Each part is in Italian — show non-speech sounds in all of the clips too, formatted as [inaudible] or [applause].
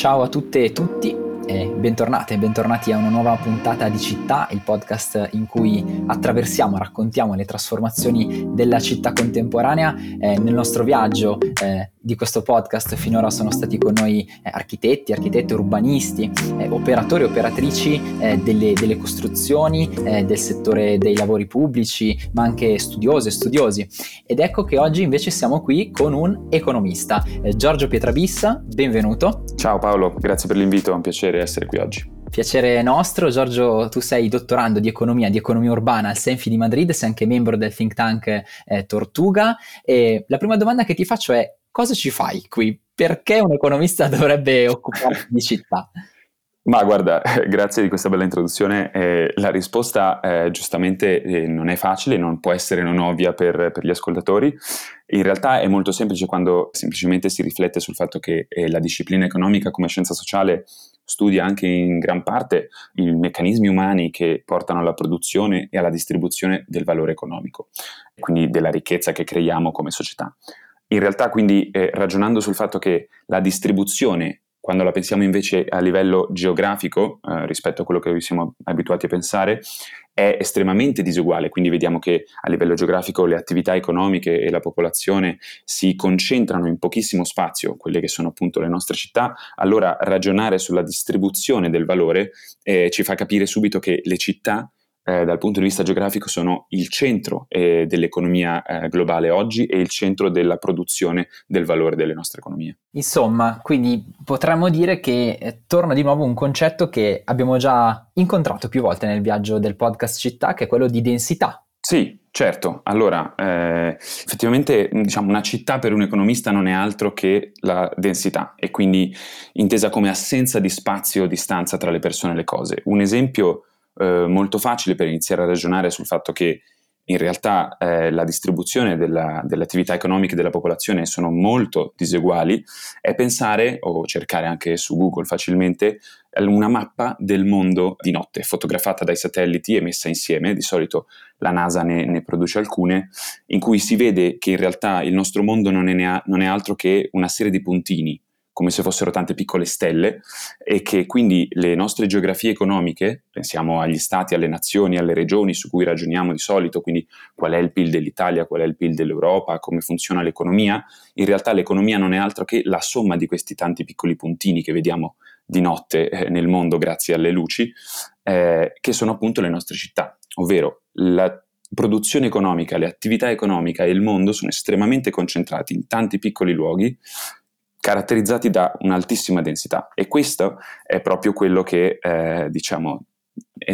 Ciao a tutte e tutti e bentornate, bentornati a una nuova puntata di Città, il podcast in cui attraversiamo, raccontiamo le trasformazioni della città contemporanea. Eh, nel nostro viaggio eh, di questo podcast finora sono stati con noi eh, architetti, architetti urbanisti, eh, operatori e operatrici eh, delle, delle, costruzioni, eh, del settore dei lavori pubblici, ma anche studiose e studiosi. Ed ecco che oggi invece siamo qui con un economista, Giorgio Pietrabissa, benvenuto. Ciao Paolo, grazie per l'invito, è un piacere essere qui oggi. Piacere nostro, Giorgio, tu sei dottorando di economia, di economia urbana al Senfi di Madrid, sei anche membro del think tank eh, Tortuga e la prima domanda che ti faccio è cosa ci fai qui? Perché un economista dovrebbe occuparsi di città? Ma guarda, [laughs] grazie di questa bella introduzione. Eh, la risposta eh, giustamente eh, non è facile, non può essere non ovvia per, per, gli ascoltatori. In realtà è molto semplice quando semplicemente si riflette sul fatto che eh, la disciplina economica come scienza sociale studia anche in gran parte i meccanismi umani che portano alla produzione e alla distribuzione del valore economico, quindi della ricchezza che creiamo come società. In realtà quindi eh, ragionando sul fatto che la distribuzione quando la pensiamo invece a livello geografico, eh, rispetto a quello che siamo abituati a pensare, è estremamente diseguale, quindi vediamo che a livello geografico le attività economiche e la popolazione si concentrano in pochissimo spazio, quelle che sono appunto le nostre città, allora ragionare sulla distribuzione del valore eh, ci fa capire subito che le città eh, dal punto di vista geografico sono il centro eh, dell'economia eh, globale oggi e il centro della produzione del valore delle nostre economie. Insomma, quindi potremmo dire che eh, torna di nuovo un concetto che abbiamo già incontrato più volte nel viaggio del podcast Città, che è quello di densità. Sì, certo. Allora, eh, effettivamente diciamo, una città per un economista non è altro che la densità e quindi intesa come assenza di spazio o distanza tra le persone e le cose. Un esempio eh, molto facile per iniziare a ragionare sul fatto che in realtà eh, la distribuzione della, delle attività economiche della popolazione sono molto diseguali, è pensare o cercare anche su Google facilmente una mappa del mondo di notte, fotografata dai satelliti e messa insieme, di solito la NASA ne, ne produce alcune, in cui si vede che in realtà il nostro mondo non è, non è altro che una serie di puntini come se fossero tante piccole stelle e che quindi le nostre geografie economiche, pensiamo agli stati, alle nazioni, alle regioni su cui ragioniamo di solito, quindi qual è il PIL dell'Italia, qual è il PIL dell'Europa, come funziona l'economia, in realtà l'economia non è altro che la somma di questi tanti piccoli puntini che vediamo di notte eh, nel mondo grazie alle luci, eh, che sono appunto le nostre città, ovvero la produzione economica, le attività economiche e il mondo sono estremamente concentrati in tanti piccoli luoghi caratterizzati da un'altissima densità e questo è proprio quello che eh, diciamo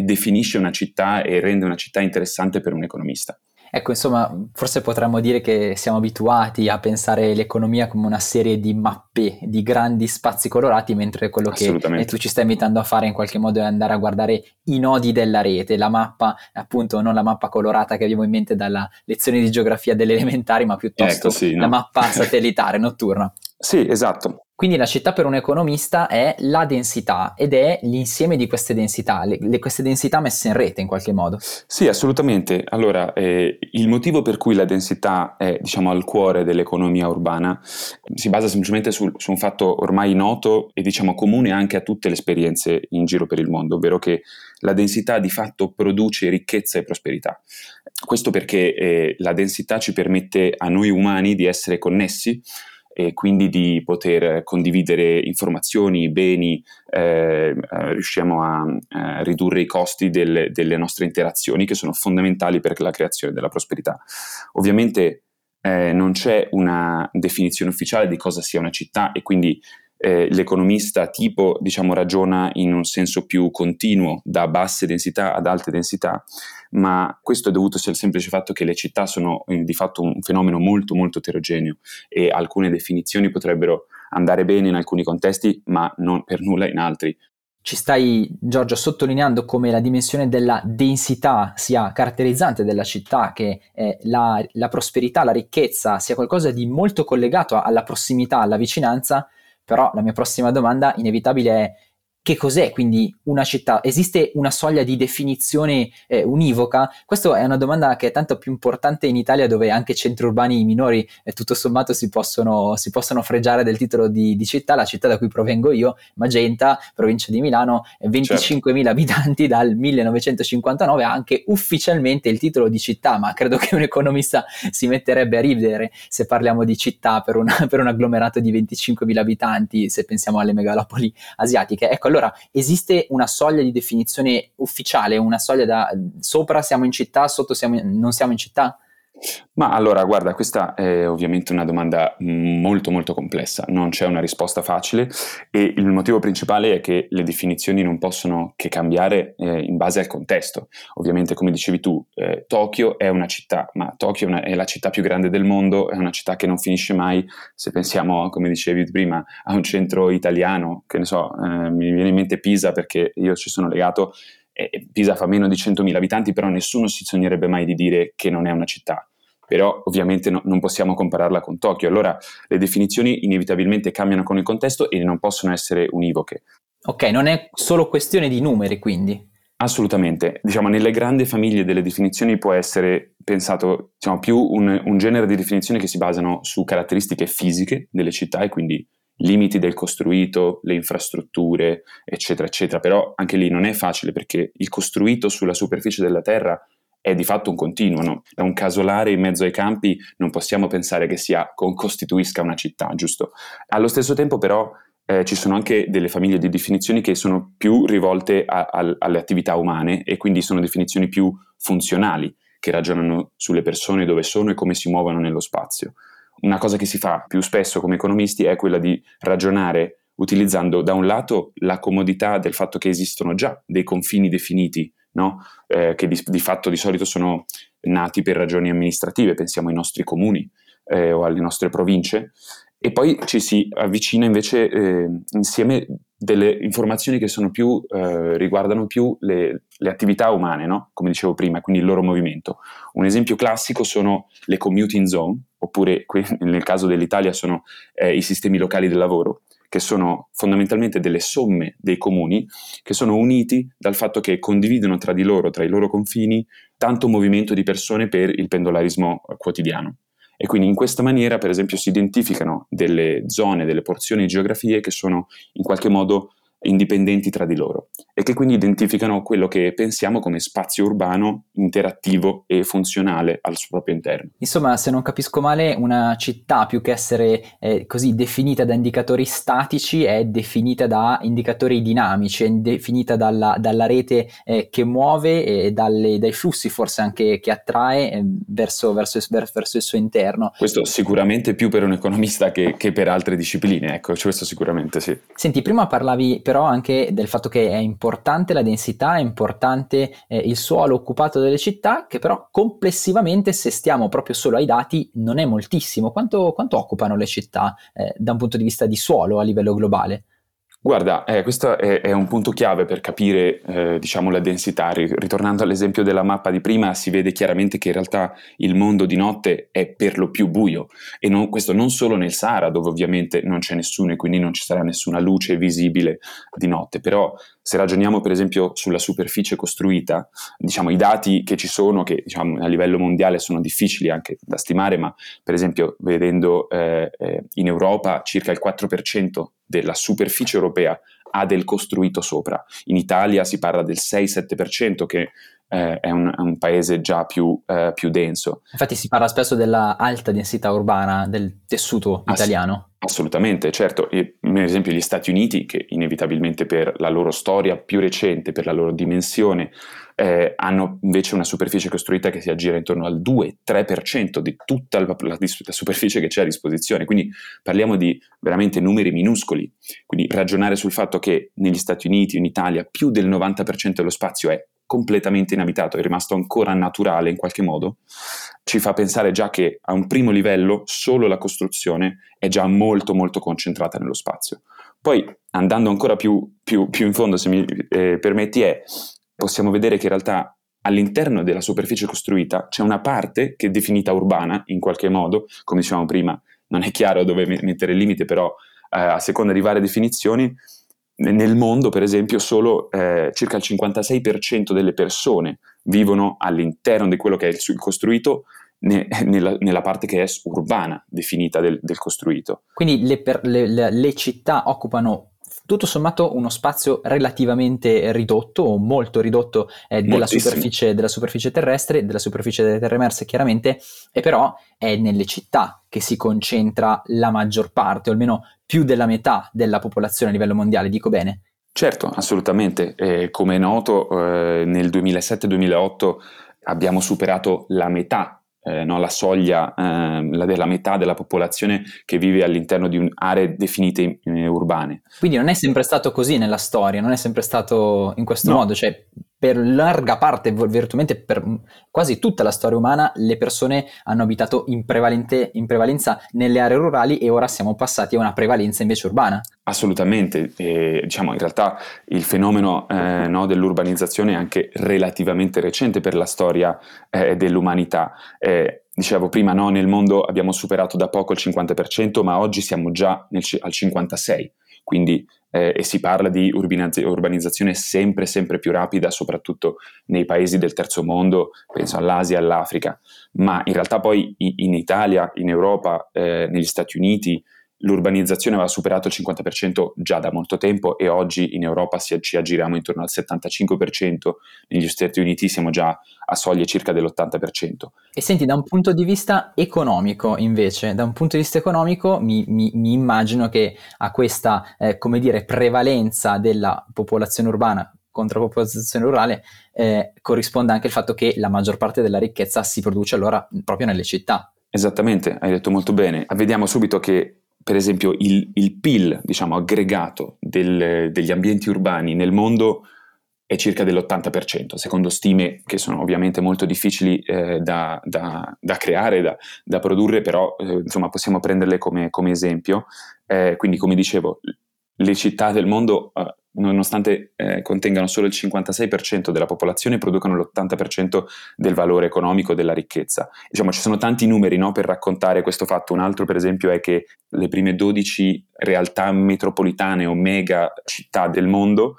definisce una città e rende una città interessante per un economista. Ecco, insomma, forse potremmo dire che siamo abituati a pensare l'economia come una serie di mappe, di grandi spazi colorati, mentre quello che tu ci stai invitando a fare in qualche modo è andare a guardare i nodi della rete, la mappa, appunto, non la mappa colorata che abbiamo in mente dalla lezione di geografia delle elementari, ma piuttosto ecco, sì, no? la mappa [laughs] satellitare notturna. Sì, esatto. Quindi la città per un economista è la densità ed è l'insieme di queste densità, le, le, queste densità messe in rete in qualche modo. Sì, assolutamente. Allora, eh, il motivo per cui la densità è diciamo, al cuore dell'economia urbana si basa semplicemente su, su, un fatto ormai noto e diciamo comune anche a tutte le esperienze in giro per il mondo, ovvero che la densità di fatto produce ricchezza e prosperità. Questo perché eh, la densità ci permette a noi umani di essere connessi e quindi di poter condividere informazioni, beni, eh, eh, riusciamo a, a, ridurre i costi del, delle nostre interazioni che sono fondamentali per la creazione della prosperità. Ovviamente eh, non c'è una definizione ufficiale di cosa sia una città e quindi eh, l'economista tipo diciamo, ragiona in un senso più continuo da basse densità ad alte densità, ma questo è dovuto al semplice fatto che le città sono eh, di fatto un fenomeno molto molto eterogeneo e alcune definizioni potrebbero andare bene in alcuni contesti, ma non per nulla in altri. Ci stai, Giorgio, sottolineando come la dimensione della densità sia caratterizzante della città, che eh, la, la prosperità, la ricchezza sia qualcosa di molto collegato alla prossimità, alla vicinanza, però la mia prossima domanda inevitabile è che cos'è quindi una città? Esiste una soglia di definizione eh, univoca? Questa è una domanda che è tanto più importante in Italia dove anche centri urbani minori eh, tutto sommato si possono, si possono, fregiare del titolo di, di, città. La città da cui provengo io, Magenta, provincia di Milano, 25.000 certo. abitanti dal 1959, ha anche ufficialmente il titolo di città, ma credo che un economista si metterebbe a ridere se parliamo di città per, una, per un agglomerato di 25.000 abitanti, se pensiamo alle megalopoli asiatiche. Ecco, allora esiste una soglia di definizione ufficiale, una soglia da sopra siamo in città, sotto siamo in, non siamo in città? Ma allora, guarda, questa è ovviamente una domanda molto molto complessa, non c'è una risposta facile e il motivo principale è che le definizioni non possono che cambiare eh, in base al contesto. Ovviamente, come dicevi tu, eh, Tokyo è una città, ma Tokyo è, una, è, la città più grande del mondo, è una città che non finisce mai. Se pensiamo, come dicevi prima, a un centro italiano, che ne so, eh, mi viene in mente Pisa perché io ci sono legato Pisa fa meno di 100.000 abitanti, però nessuno si sognerebbe mai di dire che non è una città. Però ovviamente no, non possiamo compararla con Tokyo. Allora le definizioni inevitabilmente cambiano con il contesto e non possono essere univoche. Ok, non è solo questione di numeri quindi. Assolutamente, diciamo nelle grandi famiglie delle definizioni può essere pensato diciamo, più un, un genere di definizioni che si basano su caratteristiche fisiche delle città e quindi limiti del costruito, le infrastrutture, eccetera, eccetera. Però anche lì non è facile perché il costruito sulla superficie della terra è di fatto un continuo, no? da un casolare in mezzo ai campi non possiamo pensare che sia, costituisca una città, giusto? Allo stesso tempo però eh, ci sono anche delle famiglie di definizioni che sono più rivolte a, a, alle attività umane e quindi sono definizioni più funzionali, che ragionano sulle persone, dove sono e come si muovono nello spazio. Una cosa che si fa più spesso come economisti è quella di ragionare utilizzando da un lato la comodità del fatto che esistono già dei confini definiti, no? eh, che di, di, fatto di solito sono nati per ragioni amministrative, pensiamo ai nostri comuni eh, o alle nostre province, e poi ci si avvicina invece eh, insieme delle informazioni che più, eh, riguardano più le, le attività umane, no? come dicevo prima, quindi il loro movimento. Un esempio classico sono le commuting zone, oppure nel caso dell'Italia sono eh, i sistemi locali del lavoro, che sono fondamentalmente delle somme dei comuni che sono uniti dal fatto che condividono tra di loro, tra i loro confini, tanto movimento di persone per il pendolarismo quotidiano. E quindi in questa maniera, per esempio, si identificano delle zone, delle porzioni di geografie che sono in qualche modo indipendenti tra di loro e che quindi identificano quello che pensiamo come spazio urbano interattivo e funzionale al suo proprio interno. Insomma, se non capisco male, una città più che essere eh, così definita da indicatori statici è definita da indicatori dinamici, è definita dalla, dalla rete eh, che muove e dalle, dai flussi forse anche che attrae eh, verso, verso, verso, il suo interno. Questo sicuramente più per un economista che, che per altre discipline, ecco, questo sicuramente sì. Senti, prima parlavi però anche del fatto che è importante la densità, è importante eh, il suolo occupato delle città, che però complessivamente, se stiamo proprio solo ai dati, non è moltissimo. Quanto, quanto occupano le città eh, da un punto di vista di suolo a livello globale? Guarda, eh, questo è, è, un punto chiave per capire eh, diciamo, la densità. Ritornando all'esempio della mappa di prima, si vede chiaramente che in realtà il mondo di notte è per lo più buio e non, questo non solo nel Sahara, dove ovviamente non c'è nessuno e quindi non ci sarà nessuna luce visibile di notte, però se ragioniamo per esempio sulla superficie costruita, diciamo i dati che ci sono, che diciamo, a livello mondiale sono difficili anche da stimare, ma per esempio vedendo eh, eh in Europa circa il 4% della superficie europea ha del costruito sopra. In Italia si parla del 6-7% che eh, è, un, è, un, paese già più, eh, più, denso. Infatti si parla spesso della alta densità urbana del tessuto italiano. Ass- assolutamente, certo. E, per esempio gli Stati Uniti, che inevitabilmente per la loro storia più recente, per la loro dimensione, eh, hanno invece una superficie costruita che si aggira intorno al 2-3% di tutta la, la, la, superficie che c'è a disposizione, quindi parliamo di veramente numeri minuscoli, quindi ragionare sul fatto che negli Stati Uniti, in Italia, più del 90% dello spazio è completamente inabitato, è rimasto ancora naturale in qualche modo, ci fa pensare già che a un primo livello solo la costruzione è già molto molto concentrata nello spazio. Poi andando ancora più, più, più in fondo, se mi eh, permetti, è possiamo vedere che in realtà all'interno della superficie costruita c'è una parte che è definita urbana in qualche modo, come dicevamo prima, non è chiaro dove mettere il limite, però eh, a seconda di varie definizioni, nel mondo, per esempio, solo eh, circa il 56% delle persone vivono all'interno di quello che è il costruito ne, [laughs] nella, nella, parte che è urbana, definita del, del costruito. Quindi le, per, le, le, le città occupano tutto sommato uno spazio relativamente ridotto o molto ridotto eh, della, superficie, della, superficie, terrestre, della superficie delle terre emerse chiaramente, e però è nelle città che si concentra la maggior parte, o almeno più della metà della popolazione a livello mondiale, dico bene? Certo, assolutamente. Eh, come è noto, eh, nel 2007-2008 abbiamo superato la metà eh, no, la soglia eh, la della metà della popolazione che vive all'interno di aree definite eh, urbane. Quindi non è sempre stato così nella storia, non è sempre stato in questo no. modo, cioè per larga parte, virtualmente per quasi tutta la storia umana, le persone hanno abitato in, in, prevalenza nelle aree rurali e ora siamo passati a una prevalenza invece urbana. Assolutamente, e, diciamo in realtà il fenomeno eh, no, dell'urbanizzazione è anche relativamente recente per la storia eh, dell'umanità. Eh, dicevo prima, no, nel mondo abbiamo superato da poco il 50%, ma oggi siamo già nel, al 56%, quindi eh, e si parla di urbanizz- urbanizzazione sempre, sempre più rapida, soprattutto nei paesi del terzo mondo, penso all'Asia, all'Africa, ma in realtà poi in Italia, in Europa, eh, negli Stati Uniti, l'urbanizzazione aveva superato il 50% già da molto tempo e oggi in Europa si, ci aggiriamo intorno al 75%, negli Stati Uniti siamo già a soglie circa dell'80%. E senti, da un punto di vista economico invece, da un punto di vista economico mi, mi, mi immagino che a questa, eh, come dire, prevalenza della popolazione urbana contro la popolazione rurale eh, corrisponda anche il fatto che la maggior parte della ricchezza si produce allora proprio nelle città. Esattamente, hai detto molto bene. Vediamo subito che per esempio il, il PIL diciamo, aggregato del, degli ambienti urbani nel mondo è circa dell'80%, secondo stime che sono ovviamente molto difficili eh, da, da, da, creare, da, da produrre, però eh, insomma possiamo prenderle come, come esempio. Eh, quindi come dicevo, le città del mondo eh, nonostante eh, contengano solo il 56% della popolazione, producono l'80% del valore economico della ricchezza. Diciamo, ci sono tanti numeri no, per raccontare questo fatto. Un altro, per esempio, è che le prime 12 realtà metropolitane o mega città del mondo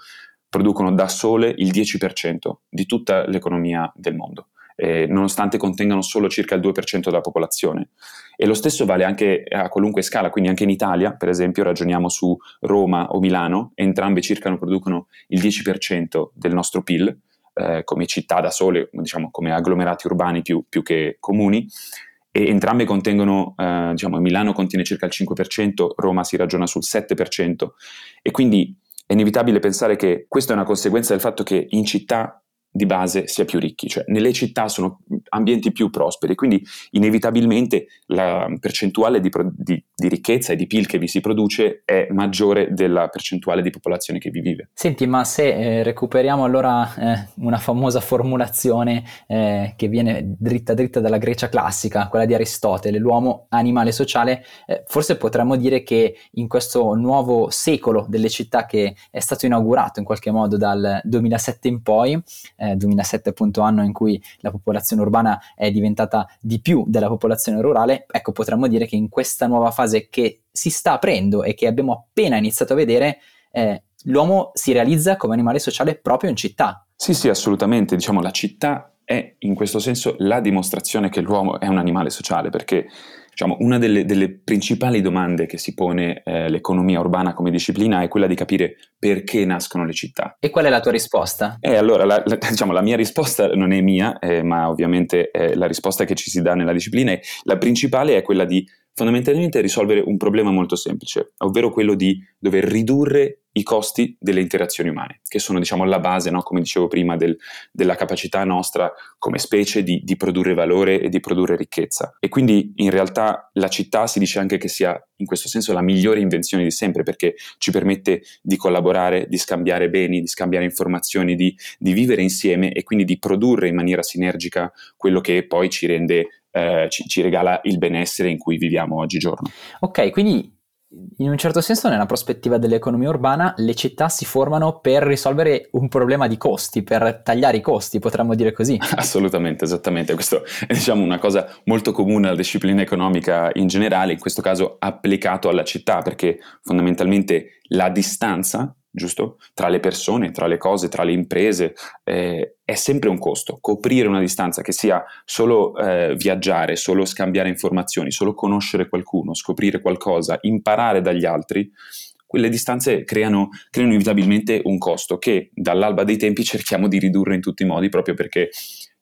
producono da sole il 10% di tutta l'economia del mondo eh, nonostante contengano solo circa il 2% della popolazione. E lo stesso vale anche a qualunque scala, quindi anche in Italia, per esempio, ragioniamo su Roma o Milano, entrambe circa producono il 10% del nostro PIL, eh, come città da sole, diciamo come agglomerati urbani più, più che comuni, e entrambe contengono, eh, diciamo, Milano contiene circa il 5%, Roma si ragiona sul 7%, e quindi è inevitabile pensare che questa è una conseguenza del fatto che in città di base sia più ricchi, cioè nelle città sono ambienti più prosperi, quindi inevitabilmente la percentuale di, di, di, ricchezza e di PIL che vi si produce è maggiore della percentuale di popolazione che vi vive. Senti, ma se eh, recuperiamo allora eh, una famosa formulazione eh, che viene dritta dritta dalla Grecia classica, quella di Aristotele, l'uomo animale sociale, eh, forse potremmo dire che in questo nuovo secolo delle città che è stato inaugurato in qualche modo dal 2007 in poi, eh, 2007 appunto anno in cui la popolazione urbana è diventata di più della popolazione rurale, ecco potremmo dire che in questa nuova fase che si sta aprendo e che abbiamo appena iniziato a vedere, eh, l'uomo si realizza come animale sociale proprio in città. Sì, sì, assolutamente. Diciamo, la città è in questo senso la dimostrazione che l'uomo è un animale sociale, perché diciamo, una delle, delle, principali domande che si pone eh, l'economia urbana come disciplina è quella di capire perché nascono le città. E qual è la tua risposta? Eh, allora, la, la, [laughs] diciamo, la mia risposta non è mia, eh, ma ovviamente è la risposta che ci si dà nella disciplina. È, la principale è quella di fondamentalmente risolvere un problema molto semplice, ovvero quello di dover ridurre i costi delle interazioni umane, che sono diciamo la base, no? come dicevo prima, del, della capacità nostra come specie di, di, produrre valore e di produrre ricchezza. E quindi in realtà la città si dice anche che sia in questo senso la migliore invenzione di sempre, perché ci permette di collaborare, di scambiare beni, di scambiare informazioni, di, di vivere insieme e quindi di produrre in maniera sinergica quello che poi ci rende eh, ci, ci, regala il benessere in cui viviamo oggigiorno. Ok, quindi in un certo senso, nella prospettiva dell'economia urbana, le città si formano per risolvere un problema di costi, per tagliare i costi, potremmo dire così. [laughs] Assolutamente, esattamente. Questo è diciamo, una cosa molto comune alla disciplina economica in generale, in questo caso applicato alla città, perché fondamentalmente la distanza giusto? Tra le persone, tra le cose, tra le imprese, eh, è sempre un costo. Coprire una distanza che sia solo eh, viaggiare, solo scambiare informazioni, solo conoscere qualcuno, scoprire qualcosa, imparare dagli altri, quelle distanze creano, creano inevitabilmente un costo che dall'alba dei tempi cerchiamo di ridurre in tutti i modi proprio perché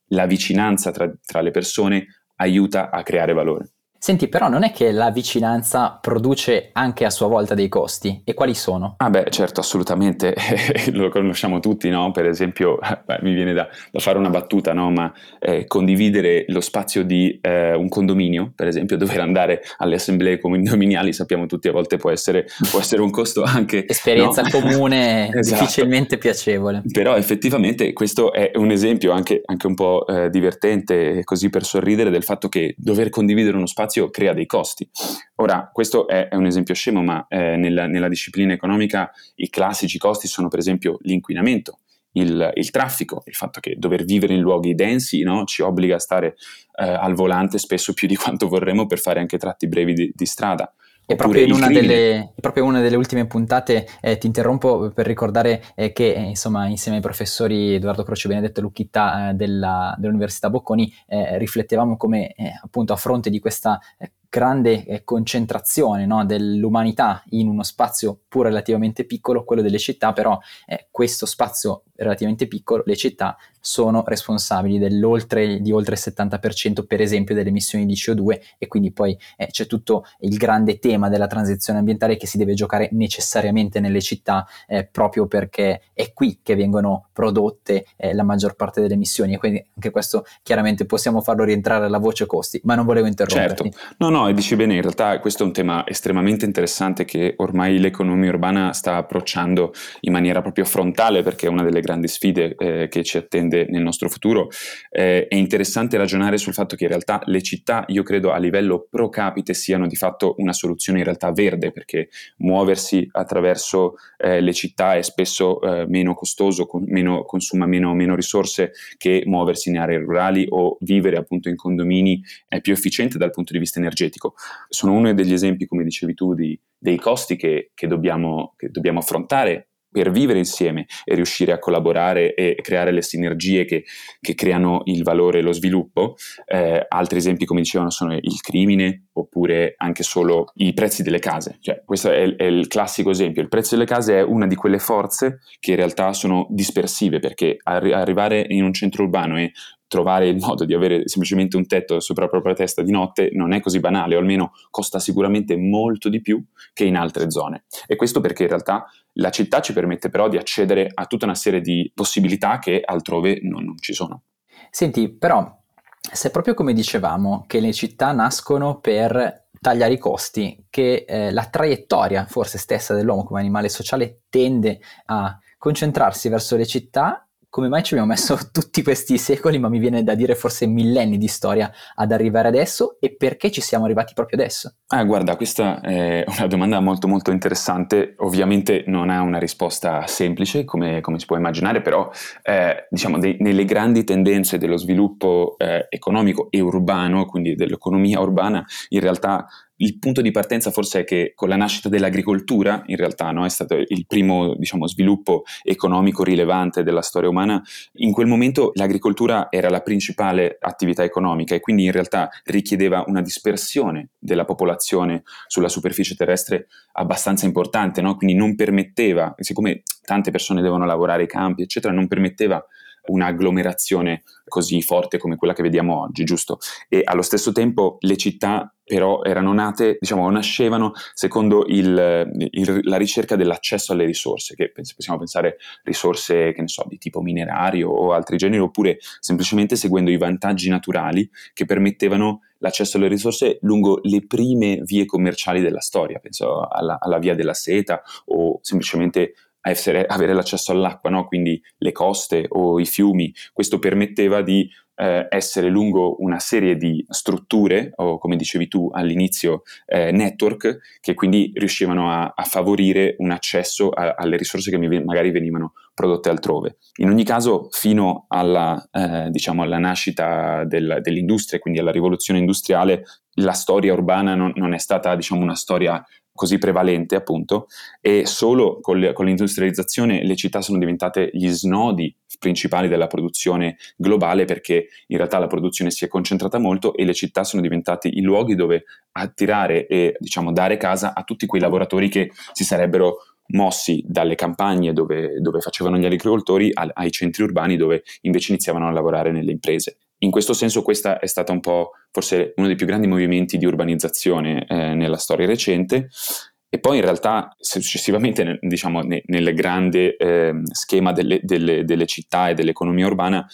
la vicinanza tra, tra le persone aiuta a creare valore. Senti, però non è che la vicinanza produce anche a sua volta dei costi, e quali sono? Ah beh, certo, assolutamente, [laughs] lo conosciamo tutti, no? Per esempio, [laughs] beh, mi viene da, da, fare una battuta, no? Ma eh, condividere lo spazio di eh, un condominio, per esempio, [laughs] dover andare alle assemblee condominiali, sappiamo tutti a volte può essere, può essere un costo anche... Esperienza no? comune esatto. difficilmente piacevole. Però effettivamente questo è un esempio anche, anche un po' eh, divertente, così per sorridere, del fatto che dover condividere uno spazio spazio crea dei costi. Ora, questo è, è un esempio scemo, ma eh, nella, nella, disciplina economica i classici costi sono per esempio l'inquinamento, il, il traffico, il fatto che dover vivere in luoghi densi no, ci obbliga a stare eh, al volante spesso più di quanto vorremmo per fare anche tratti brevi di, di strada. E proprio in, una delle, proprio una delle, ultime puntate eh, ti interrompo per ricordare eh, che eh, insomma insieme ai professori Edoardo Croce Benedetto e Lucchitta eh, della, dell'Università Bocconi eh, riflettevamo come eh, appunto a fronte di questa grande eh, concentrazione no, dell'umanità in uno spazio pur relativamente piccolo, quello delle città, però eh, questo spazio relativamente piccolo, le città sono responsabili di oltre il 70% per esempio delle emissioni di CO2 e quindi poi eh, c'è tutto il grande tema della transizione ambientale che si deve giocare necessariamente nelle città eh, proprio perché è qui che vengono prodotte eh, la maggior parte delle emissioni e quindi anche questo chiaramente possiamo farlo rientrare alla voce costi, ma non volevo interromperti. Certo, no no, e dici bene, in realtà questo è un tema estremamente interessante che ormai l'economia urbana sta approcciando in maniera proprio frontale perché è una delle grandi sfide eh, che ci attende nel nostro futuro. Eh, è interessante ragionare sul fatto che in realtà le città, io credo a livello pro capite, siano di fatto una soluzione in realtà verde perché muoversi attraverso eh, le città è spesso eh, meno costoso, con, meno, consuma meno, meno risorse che muoversi in aree rurali o vivere appunto in condomini è più efficiente dal punto di vista energetico energetico. Sono uno degli esempi, come dicevi tu, di, dei costi che, che, dobbiamo, che dobbiamo affrontare per vivere insieme e riuscire a collaborare e creare le sinergie che, che creano il valore e lo sviluppo. Eh, altri esempi, come dicevano, sono il crimine oppure anche solo i prezzi delle case. Cioè, questo è, è, il classico esempio. Il prezzo delle case è una di quelle forze che in realtà sono dispersive perché arri- arrivare in un centro urbano e trovare il modo di avere semplicemente un tetto sopra la propria testa di notte non è così banale, o almeno costa sicuramente molto di più che in altre zone. E questo perché in realtà la città ci permette però di accedere a tutta una serie di possibilità che altrove non, non ci sono. Senti, però, se proprio come dicevamo che le città nascono per tagliare i costi, che eh, la traiettoria forse stessa dell'uomo come animale sociale tende a concentrarsi verso le città come mai ci abbiamo messo [laughs] tutti questi secoli, ma mi viene da dire forse millenni di storia ad arrivare adesso e perché ci siamo arrivati proprio adesso? Ah, guarda, questa è una domanda molto molto interessante, ovviamente non ha una risposta semplice come, come si può immaginare, però eh, diciamo de- nelle grandi tendenze dello sviluppo eh, economico e urbano, quindi dell'economia urbana, in realtà il punto di partenza forse è che con la nascita dell'agricoltura, in realtà no, è stato il primo diciamo, sviluppo economico rilevante della storia umana, in quel momento l'agricoltura era la principale attività economica e quindi in realtà richiedeva una dispersione della popolazione sulla superficie terrestre abbastanza importante, no? quindi non permetteva, siccome tante persone devono lavorare ai campi, eccetera, non permetteva un'agglomerazione così forte come quella che vediamo oggi, giusto? E allo stesso tempo le città però erano nate, diciamo, nascevano secondo il, il, la ricerca dell'accesso alle risorse, che possiamo pensare risorse, che ne so, di tipo minerario o altri generi, oppure semplicemente seguendo i vantaggi naturali che permettevano l'accesso alle risorse lungo le prime vie commerciali della storia, penso alla, alla via della seta o semplicemente essere, avere l'accesso all'acqua, no? quindi le coste o i fiumi. Questo permetteva di eh, essere lungo una serie di strutture, o come dicevi tu all'inizio, eh, network, che quindi riuscivano a, a favorire un accesso a, alle risorse che magari venivano prodotte altrove. In ogni caso, fino alla, eh, diciamo alla nascita del, dell'industria, quindi alla rivoluzione industriale, la storia urbana non, non è stata diciamo, una storia così prevalente appunto e solo con, con, l'industrializzazione le città sono diventate gli snodi principali della produzione globale perché in realtà la produzione si è concentrata molto e le città sono diventate i luoghi dove attirare e diciamo dare casa a tutti quei lavoratori che si sarebbero mossi dalle campagne dove, dove facevano gli agricoltori ai centri urbani dove invece iniziavano a lavorare nelle imprese. In questo senso questa è stata un po' forse uno dei più grandi movimenti di urbanizzazione eh, nella storia recente. E poi in realtà successivamente diciamo, nel grande eh, schema delle, delle, delle, città e dell'economia urbana,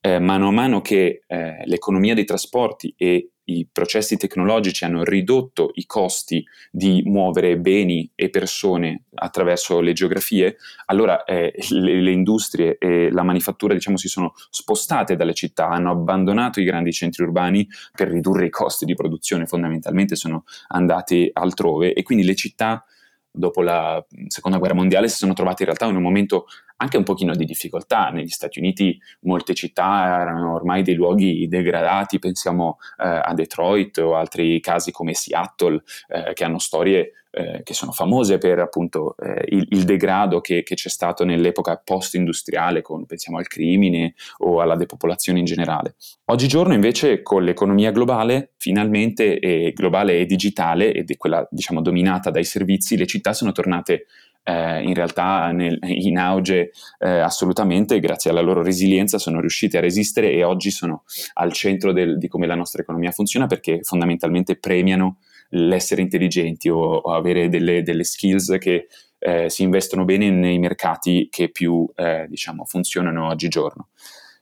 eh, mano a mano che eh, l'economia dei trasporti e i processi tecnologici hanno ridotto i costi di muovere beni e persone attraverso le geografie, allora eh, le, le, industrie e la manifattura diciamo, si sono spostate dalle città, hanno abbandonato i grandi centri urbani per ridurre i costi di produzione, fondamentalmente sono andate altrove e quindi le città dopo la seconda guerra mondiale si sono trovate in realtà in un momento anche un pochino di difficoltà. Negli Stati Uniti molte città erano ormai dei luoghi degradati, pensiamo eh, a Detroit o altri casi come Seattle, eh, che hanno storie eh, che sono famose per appunto eh, il, il, degrado che, che, c'è stato nell'epoca post-industriale, con, pensiamo al crimine o alla depopolazione in generale. Oggigiorno invece con l'economia globale, finalmente globale e digitale, ed è quella diciamo dominata dai servizi, le città sono tornate eh, in realtà nel, in auge eh, assolutamente, grazie alla loro resilienza sono riusciti a resistere e oggi sono al centro del, di come la nostra economia funziona perché fondamentalmente premiano l'essere intelligenti o, o avere delle, delle, skills che eh, si investono bene nei mercati che più eh, diciamo, funzionano oggigiorno.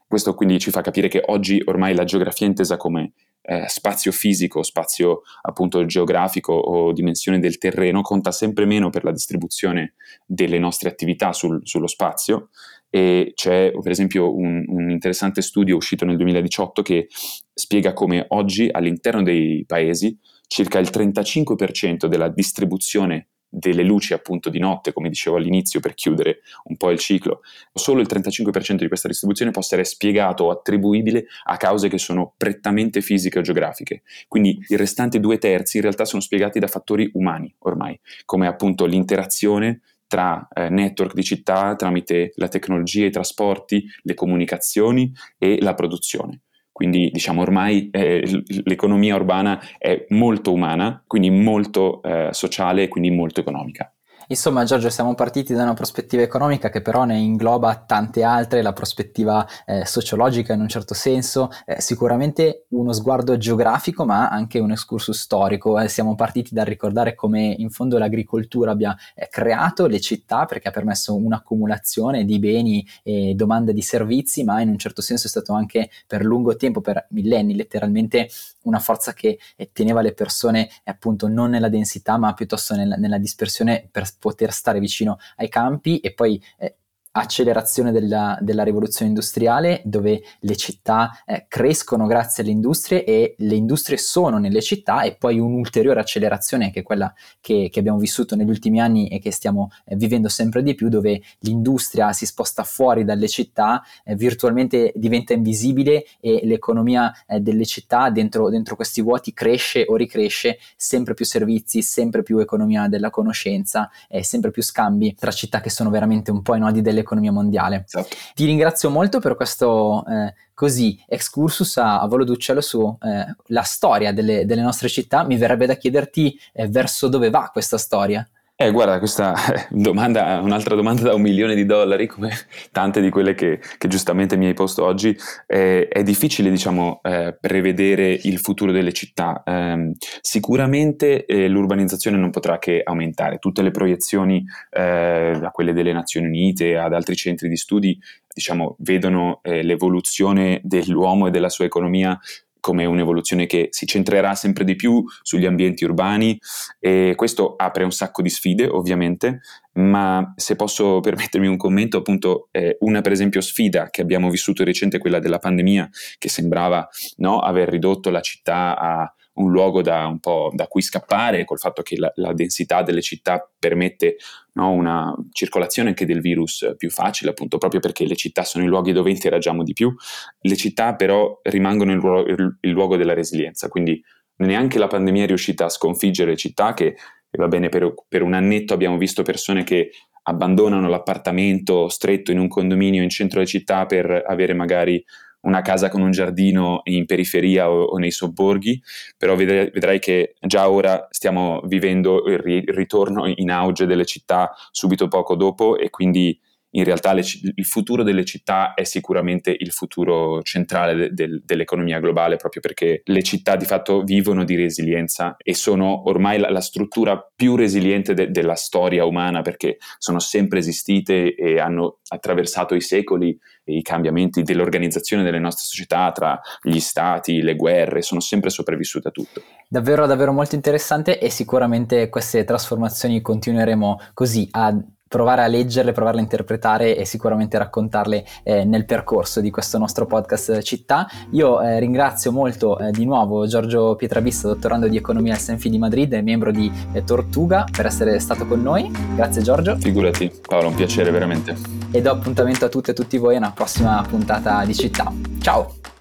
Questo quindi ci fa capire che oggi ormai la geografia è intesa come eh, spazio fisico, spazio appunto geografico o dimensione del terreno conta sempre meno per la distribuzione delle nostre attività sul, sullo spazio. E c'è per esempio un, un, interessante studio uscito nel 2018 che spiega come oggi all'interno dei paesi circa il 35% della distribuzione delle luci appunto di notte, come dicevo all'inizio per chiudere un po' il ciclo, solo il 35% di questa distribuzione può essere spiegato o attribuibile a cause che sono prettamente fisiche o geografiche. Quindi i restanti due terzi in realtà sono spiegati da fattori umani ormai, come appunto l'interazione tra eh, network di città tramite la tecnologia, i trasporti, le comunicazioni e la produzione. Quindi diciamo ormai eh, l'economia urbana è molto umana, quindi molto eh, sociale e quindi molto economica. Insomma, Giorgio, siamo partiti da una prospettiva economica che però ne ingloba tante altre, la prospettiva eh, sociologica in un certo senso, eh, sicuramente uno sguardo geografico, ma anche un excursus storico. Eh, siamo partiti dal ricordare come in fondo l'agricoltura abbia eh, creato le città perché ha permesso un'accumulazione di beni e domanda di servizi, ma in un certo senso è stato anche per lungo tempo, per millenni letteralmente, una forza che eh, teneva le persone appunto non nella densità, ma piuttosto nella, nella dispersione per poter stare vicino ai campi e poi eh, accelerazione della, della, rivoluzione industriale dove le città eh, crescono grazie alle industrie e le industrie sono nelle città e poi un'ulteriore accelerazione che è quella che, che abbiamo vissuto negli ultimi anni e che stiamo eh, vivendo sempre di più dove l'industria si sposta fuori dalle città, eh, virtualmente diventa invisibile e l'economia eh, delle città dentro, dentro questi vuoti cresce o ricresce sempre più servizi, sempre più economia della conoscenza, sempre più scambi tra città che sono veramente un po' i nodi delle dell'economia mondiale. Esatto. Ti ringrazio molto per questo eh, così excursus a, a volo d'uccello sulla eh, storia delle, delle, nostre città. Mi verrebbe da chiederti eh, verso dove va questa storia. Eh, guarda, questa [laughs] domanda, un'altra domanda da un milione di dollari, come tante di quelle che, che giustamente mi hai posto oggi, eh, è difficile, diciamo, eh, prevedere il futuro delle città. Eh, sicuramente eh, l'urbanizzazione non potrà che aumentare. Tutte le proiezioni, eh, da quelle delle Nazioni Unite ad altri centri di studi, diciamo, vedono eh, l'evoluzione dell'uomo e della sua economia come un'evoluzione che si centrerà sempre di più sugli ambienti urbani e questo apre un sacco di sfide ovviamente, ma se posso [laughs] permettermi un commento, appunto eh, una per esempio sfida che abbiamo vissuto recente, quella della pandemia, che sembrava no, aver ridotto la città a un luogo da, un da cui scappare, col fatto che la, la densità delle città permette no, una circolazione anche del virus più facile, appunto proprio perché le città sono i luoghi dove interagiamo di più, le città però rimangono il, il, il luogo della resilienza, quindi neanche la pandemia è riuscita a sconfiggere città che va bene per, per un annetto abbiamo visto persone che abbandonano l'appartamento stretto in un condominio in centro alla città per avere magari una casa con un giardino in periferia o, o nei sobborghi, però vedrai, vedrai, che già ora stiamo vivendo il, ri, il ritorno in auge delle città subito poco dopo e quindi in realtà le, il futuro delle città è sicuramente il futuro centrale de, de, dell'economia globale, proprio perché le città di fatto vivono di resilienza e sono ormai la, la struttura più resiliente de, della storia umana perché sono sempre esistite e hanno attraversato i secoli e i cambiamenti dell'organizzazione delle nostre società tra gli stati, le guerre, sono sempre sopravvissute a tutto. Davvero, davvero molto interessante e sicuramente queste trasformazioni continueremo così a provare a leggerle, provarle a interpretare e sicuramente raccontarle eh, nel percorso di questo nostro podcast Città. Io eh, ringrazio molto eh, di nuovo Giorgio Pietrabissa, dottorando di economia al Senfi di Madrid e membro di eh, Tortuga, per essere stato con noi. Grazie Giorgio. Figurati, Paolo, un piacere veramente. E do appuntamento a tutte e tutti voi a una prossima puntata di Città. Ciao!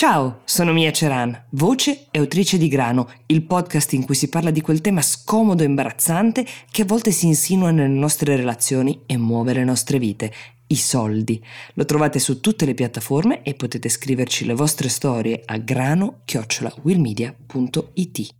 Ciao, sono Mia Ceran, voce e autrice di Grano, il podcast in cui si parla di quel tema scomodo e imbarazzante che a volte si insinua nelle nostre relazioni e muove le nostre vite, i soldi. Lo trovate su tutte le piattaforme e potete scriverci le vostre storie a grano-willmedia.it.